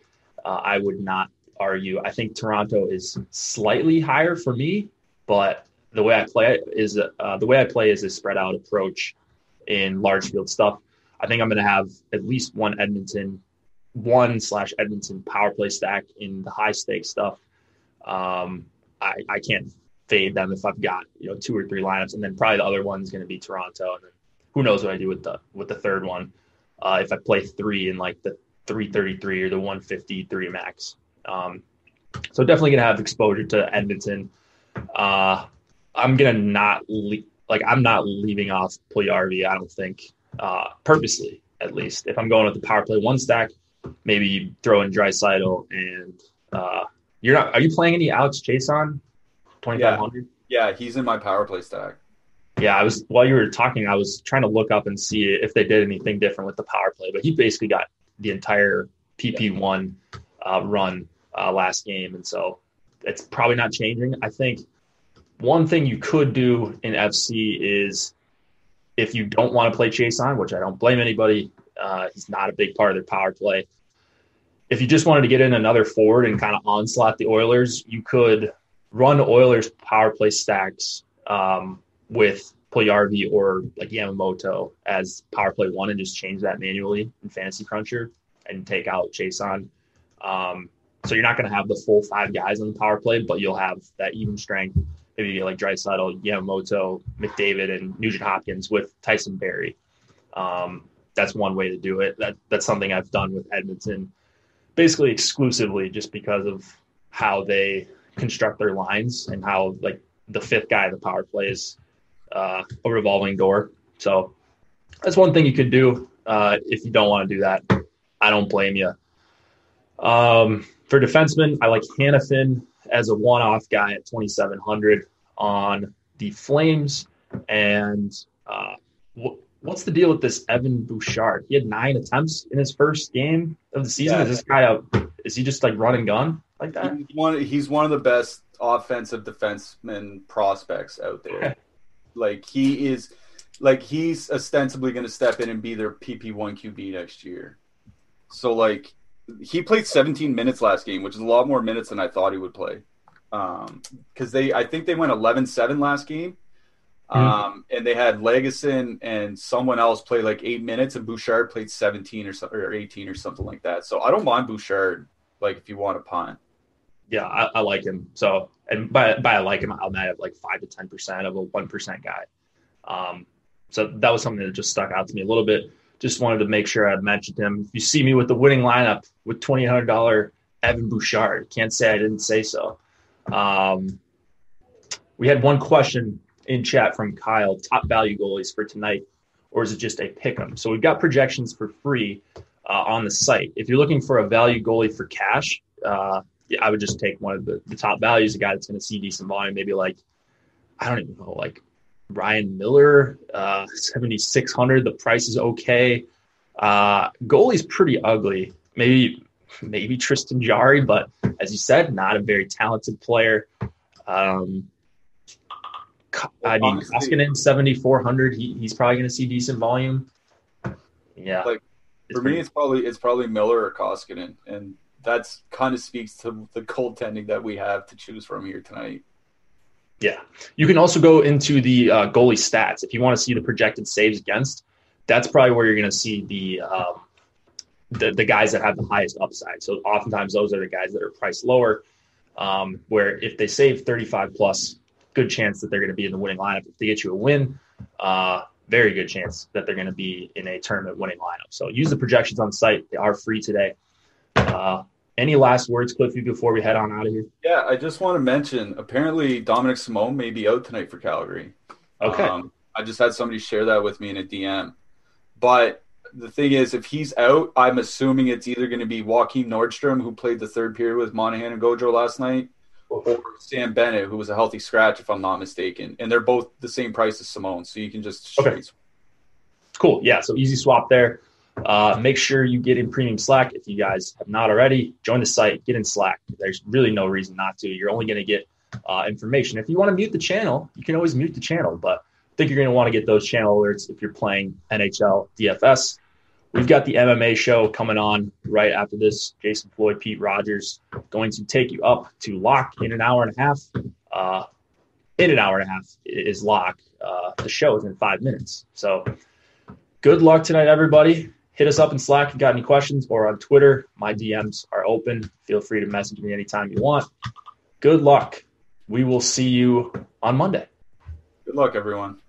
uh, I would not argue. I think Toronto is slightly higher for me, but the way I play is uh, the way I play is a spread out approach in large field stuff. I think I'm going to have at least one Edmonton, one slash Edmonton power play stack in the high stakes stuff. Um, I, I can't fade them if I've got you know two or three lineups, and then probably the other one's going to be Toronto, and then who knows what I do with the with the third one. Uh, if I play three in like the 333 or the 153 max. Um, so definitely going to have exposure to Edmonton. Uh, I'm gonna not le- like I'm not leaving off Puljujarvi. I don't think uh, purposely, at least. If I'm going with the power play one stack, maybe throw in Draisaitl and uh, you're not. Are you playing any Alex? Twenty five hundred. Yeah. yeah, he's in my power play stack. Yeah, I was while you were talking, I was trying to look up and see if they did anything different with the power play, but he basically got the entire PP one uh, run uh, last game, and so it's probably not changing. I think one thing you could do in FC is if you don't want to play Chiasson, which I don't blame anybody, uh, he's not a big part of their power play. If you just wanted to get in another forward and kind of onslaught the Oilers, you could run Oilers power play stacks um, with Puljujarvi or like Yamamoto as power play one and just change that manually in Fantasy Cruncher and take out Chiasson. Um, so you're not going to have the full five guys on the power play, but you'll have that even strength maybe like Draisaitl, Yamamoto, McDavid, and Nugent Hopkins with Tyson Barrie. Um, that's one way to do it. That that's something I've done with Edmonton, basically exclusively just because of how they construct their lines and how like the fifth guy of the power play is uh, a revolving door. So that's one thing you could do uh, if you don't want to do that. I don't blame you. Um, for defensemen, I like Hanifin as a one-off guy at 2,700 on the Flames. And uh, wh- what's the deal with this Evan Bouchard? He had nine attempts in his first game of the season. Yeah. Is this guy a, is he just like run and gun like that? He's one, he's one of the best offensive defenseman prospects out there. like he is, like he's ostensibly going to step in and be their PP one QB next year. So like he played 17 minutes last game, which is a lot more minutes than I thought he would play. Um, because they, I think they went 11-7 last game. Mm-hmm. Um, and they had Lagesson and someone else play like eight minutes, and Bouchard played 17 or, something or 18 or something like that. So I don't mind Bouchard, like if you want to punt. Yeah, I, I, like him. So, and by, by I like him, I'll have like five to 10% of a 1% guy. Um, so that was something that just stuck out to me a little bit just wanted to make sure I mentioned him. If you see me with the winning lineup with twenty hundred dollar Evan Bouchard, can't say I didn't say so. Um, we had one question in chat from Kyle: top value goalies for tonight, or is it just a pick 'em? So we've got projections for free uh, on the site. If you're looking for a value goalie for cash, uh, I would just take one of the, the top values, a guy that's going to see decent volume, maybe like I don't even know, like Ryan Miller, uh, 7,600. The price is okay. Uh, goalie's pretty ugly. Maybe maybe Tristan Jarry, but as you said, not a very talented player. Um, I mean, Koskinen, 7,400. He, he's probably going to see decent volume. Yeah. Like for me, it's probably it's probably Miller or Koskinen, and that's kind of speaks to the goaltending that we have to choose from here tonight. Yeah, you can also go into the uh, goalie stats if you want to see the projected saves against. That's probably where you're going to see the, um, the the guys that have the highest upside. So oftentimes those are the guys that are priced lower. Um, where if they save 35 plus, good chance that they're going to be in the winning lineup. If they get you a win, uh, very good chance that they're going to be in a tournament winning lineup. So use the projections on site; they are free today. Uh, any last words, Cliffy, before we head on out of here? Yeah, I just want to mention. Apparently, Dominik Simon may be out tonight for Calgary. Okay. Um, I just had somebody share that with me in a DM. But the thing is, if he's out, I'm assuming it's either going to be Joakim Nordstrom, who played the third period with Monahan and Gojo last night, or Sam Bennett, who was a healthy scratch, if I'm not mistaken. And they're both the same price as Simon, so you can just okay. Cool. Yeah. So easy swap there. Uh, make sure you get in premium Slack if you guys have not already. Join the site, get in Slack. There's really no reason not to. You're only going to get uh, information. If you want to mute the channel, you can always mute the channel, but I think you're going to want to get those channel alerts if you're playing NHL DFS. We've got the MMA show coming on right after this. Jason Floyd, Pete Rogers, going to take you up to lock in an hour and a half. Uh, in an hour and a half is lock. Uh, the show is in five minutes. So good luck tonight, everybody hit us up in Slack if you got any questions or on Twitter. My DMs are open. Feel free to message me anytime you want. Good luck. We will see you on Monday. Good luck, everyone.